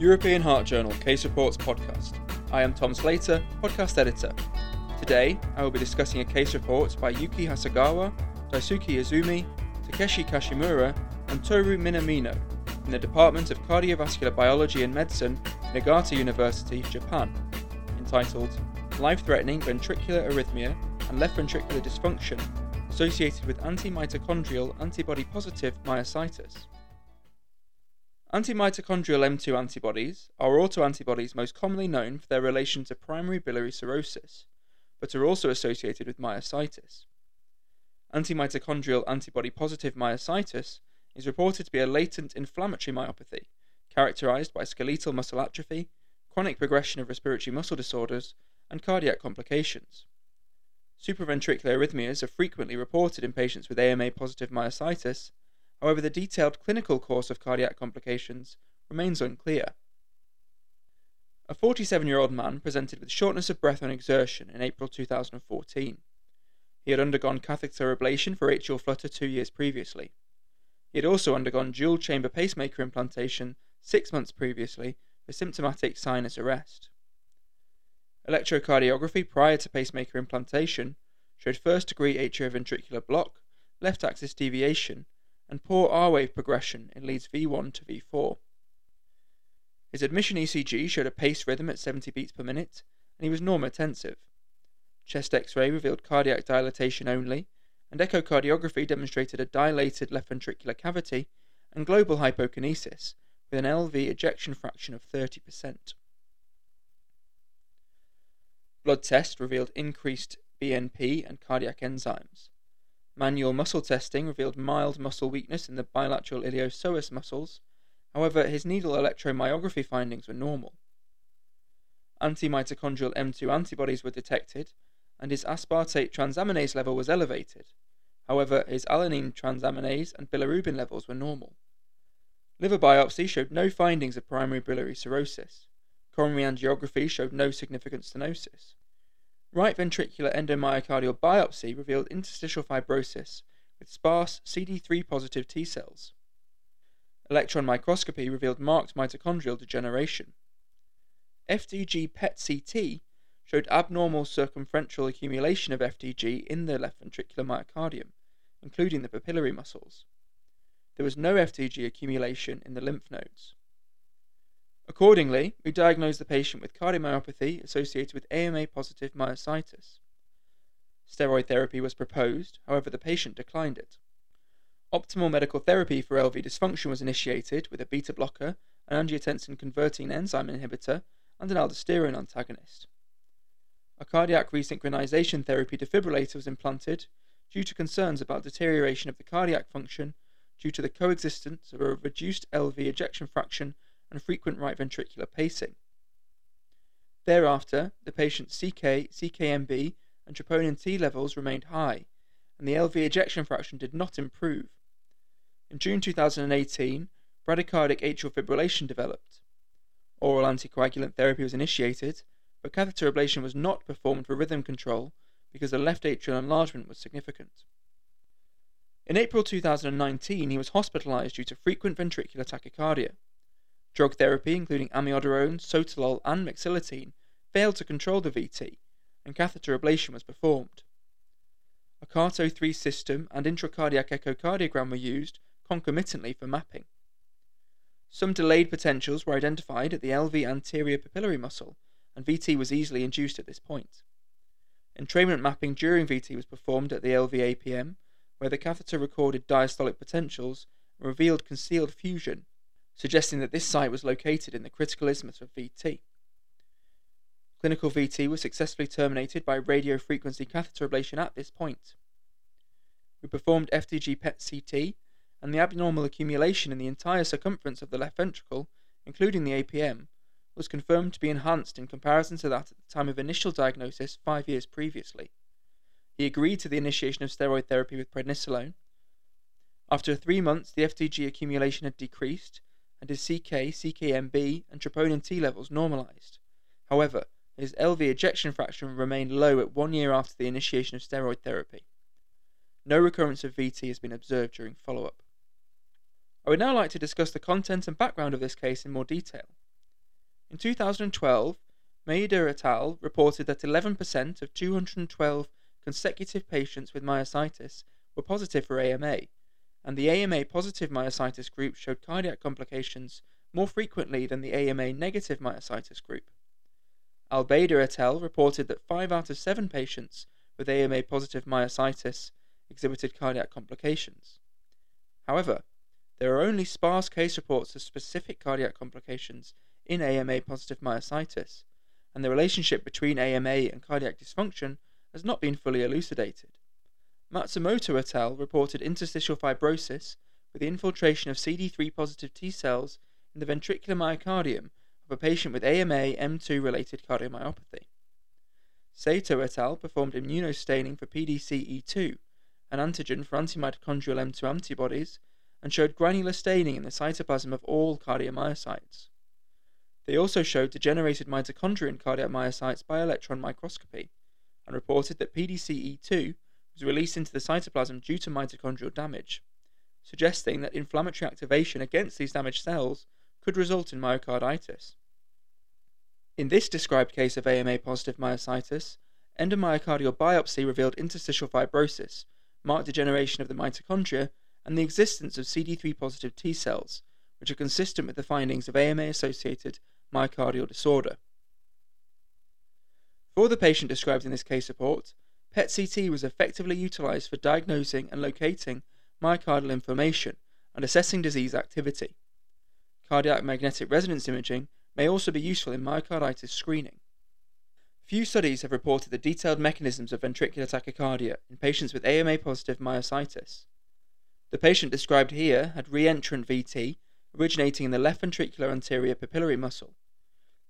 European Heart Journal Case Reports podcast. I am Tom Slater, podcast editor. Today, I will be discussing a case report by Yuki Hasegawa, Daisuke Izumi, Takeshi Kashimura, and Toru Minamino in the Department of Cardiovascular Biology and Medicine, Niigata University, Japan, entitled Life Threatening Ventricular Arrhythmia and Left Ventricular Dysfunction associated with anti-mitochondrial antibody positive myositis. Anti-mitochondrial M2 antibodies are autoantibodies most commonly known for their relation to primary biliary cirrhosis, but are also associated with myositis. Anti-mitochondrial antibody positive myositis is reported to be a latent inflammatory myopathy characterized by skeletal muscle atrophy, chronic progression of respiratory muscle disorders, and cardiac complications. Supraventricular arrhythmias are frequently reported in patients with AMA positive myositis, however, the detailed clinical course of cardiac complications remains unclear. A 47 year old man presented with shortness of breath on exertion in April 2014. He had undergone catheter ablation for atrial flutter two years previously. He had also undergone dual chamber pacemaker implantation six months previously for symptomatic sinus arrest. Electrocardiography prior to pacemaker implantation showed first degree atrioventricular block, left axis deviation, and poor R wave progression in leads V1 to V4. His admission ECG showed a pace rhythm at 70 beats per minute, and he was normotensive. Chest X ray revealed cardiac dilatation only, and echocardiography demonstrated a dilated left ventricular cavity and global hypokinesis with an LV ejection fraction of 30%. Blood test revealed increased BNP and cardiac enzymes. Manual muscle testing revealed mild muscle weakness in the bilateral iliopsoas muscles, however, his needle electromyography findings were normal. Anti mitochondrial M2 antibodies were detected, and his aspartate transaminase level was elevated. However, his alanine transaminase and bilirubin levels were normal. Liver biopsy showed no findings of primary biliary cirrhosis. Coronary angiography showed no significant stenosis. Right ventricular endomyocardial biopsy revealed interstitial fibrosis with sparse CD3 positive T cells. Electron microscopy revealed marked mitochondrial degeneration. FDG PET CT showed abnormal circumferential accumulation of FDG in the left ventricular myocardium, including the papillary muscles. There was no FDG accumulation in the lymph nodes. Accordingly, we diagnosed the patient with cardiomyopathy associated with AMA positive myositis. Steroid therapy was proposed, however, the patient declined it. Optimal medical therapy for LV dysfunction was initiated with a beta blocker, an angiotensin converting enzyme inhibitor, and an aldosterone antagonist. A cardiac resynchronization therapy defibrillator was implanted due to concerns about deterioration of the cardiac function due to the coexistence of a reduced LV ejection fraction and frequent right ventricular pacing. Thereafter, the patient's CK, CKMB, and troponin T levels remained high, and the LV ejection fraction did not improve. In June 2018, bradycardic atrial fibrillation developed. Oral anticoagulant therapy was initiated, but catheter ablation was not performed for rhythm control because the left atrial enlargement was significant. In April 2019, he was hospitalized due to frequent ventricular tachycardia. Drug therapy, including amiodarone, sotalol, and mexiletine, failed to control the VT, and catheter ablation was performed. A CARTO 3 system and intracardiac echocardiogram were used concomitantly for mapping. Some delayed potentials were identified at the LV anterior papillary muscle, and VT was easily induced at this point. Entrainment mapping during VT was performed at the LV APM, where the catheter recorded diastolic potentials and revealed concealed fusion suggesting that this site was located in the critical isthmus of VT. Clinical VT was successfully terminated by radiofrequency catheter ablation at this point. We performed FDG PET CT, and the abnormal accumulation in the entire circumference of the left ventricle, including the APM, was confirmed to be enhanced in comparison to that at the time of initial diagnosis five years previously. He agreed to the initiation of steroid therapy with prednisolone. After three months, the FDG accumulation had decreased, and his CK, CKMB, and troponin T levels normalized. However, his LV ejection fraction remained low at one year after the initiation of steroid therapy. No recurrence of VT has been observed during follow up. I would now like to discuss the content and background of this case in more detail. In 2012, Maeda et al. reported that 11% of 212 consecutive patients with myositis were positive for AMA, and the AMA positive myositis group showed cardiac complications more frequently than the AMA negative myositis group. Albayda et al. reported that 5 out of 7 patients with AMA positive myositis exhibited cardiac complications. However, there are only sparse case reports of specific cardiac complications in AMA positive myositis, and the relationship between AMA and cardiac dysfunction has not been fully elucidated. Matsumoto et al. reported interstitial fibrosis with the infiltration of CD3 positive T cells in the ventricular myocardium of a patient with AMA M2 related cardiomyopathy. Sato et al. performed immunostaining for PDC-E2, an antigen for antimitochondrial M2 antibodies, and showed granular staining in the cytoplasm of all cardiomyocytes. They also showed degenerated mitochondria in cardiac myocytes by electron microscopy, and reported that PDC-E2 was released into the cytoplasm due to mitochondrial damage, suggesting that inflammatory activation against these damaged cells could result in myocarditis. In this described case of AMA positive myositis, endomyocardial biopsy revealed interstitial fibrosis, marked degeneration of the mitochondria, and the existence of CD3 positive T cells, which are consistent with the findings of AMA associated myocardial disorder. For the patient described in this case report, PET CT was effectively utilized for diagnosing and locating myocardial inflammation and assessing disease activity. Cardiac magnetic resonance imaging may also be useful in myocarditis screening. Few studies have reported the detailed mechanisms of ventricular tachycardia in patients with AMA positive myositis. The patient described here had reentrant VT originating in the left ventricular anterior papillary muscle.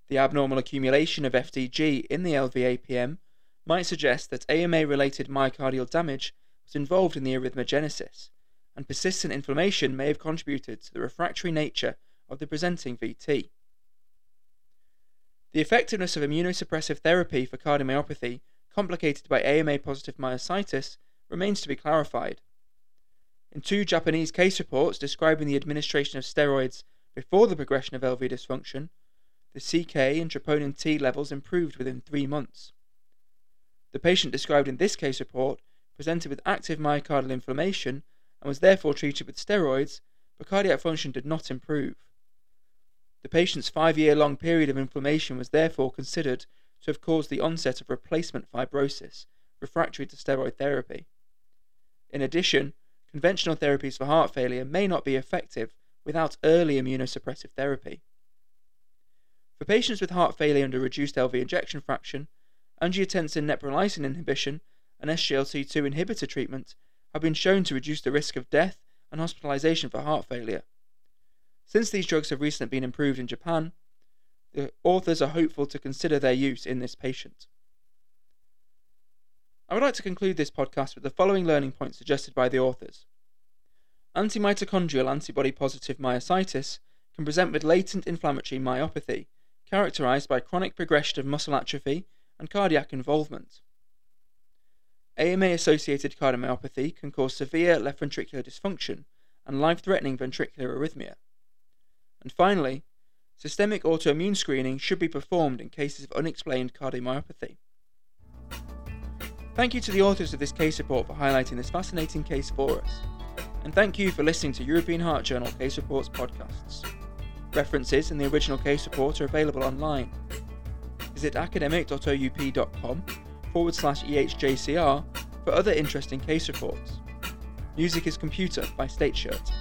The abnormal accumulation of FDG in the LVAPM might suggest that AMA related myocardial damage was involved in the arrhythmogenesis, and persistent inflammation may have contributed to the refractory nature of the presenting VT. The effectiveness of immunosuppressive therapy for cardiomyopathy complicated by AMA positive myositis remains to be clarified. In two Japanese case reports describing the administration of steroids before the progression of LV dysfunction, the CK and troponin T levels improved within three months. The patient described in this case report presented with active myocardial inflammation and was therefore treated with steroids, but cardiac function did not improve. The patient's five year long period of inflammation was therefore considered to have caused the onset of replacement fibrosis, refractory to steroid therapy. In addition, conventional therapies for heart failure may not be effective without early immunosuppressive therapy. For patients with heart failure a reduced LV ejection fraction, angiotensin neprilysin inhibition and SGLT2 inhibitor treatment have been shown to reduce the risk of death and hospitalization for heart failure. Since these drugs have recently been improved in Japan, the authors are hopeful to consider their use in this patient. I would like to conclude this podcast with the following learning points suggested by the authors. Antimitochondrial antibody positive myositis can present with latent inflammatory myopathy, characterized by chronic progression of muscle atrophy and cardiac involvement. AMA associated cardiomyopathy can cause severe left ventricular dysfunction and life threatening ventricular arrhythmia. And finally, systemic autoimmune screening should be performed in cases of unexplained cardiomyopathy. Thank you to the authors of this case report for highlighting this fascinating case for us. And thank you for listening to European Heart Journal Case Reports podcasts. References in the original case report are available online. Visit academic.oup.com forward slash EHJCR for other interesting case reports. Music is Computer by State Shirt.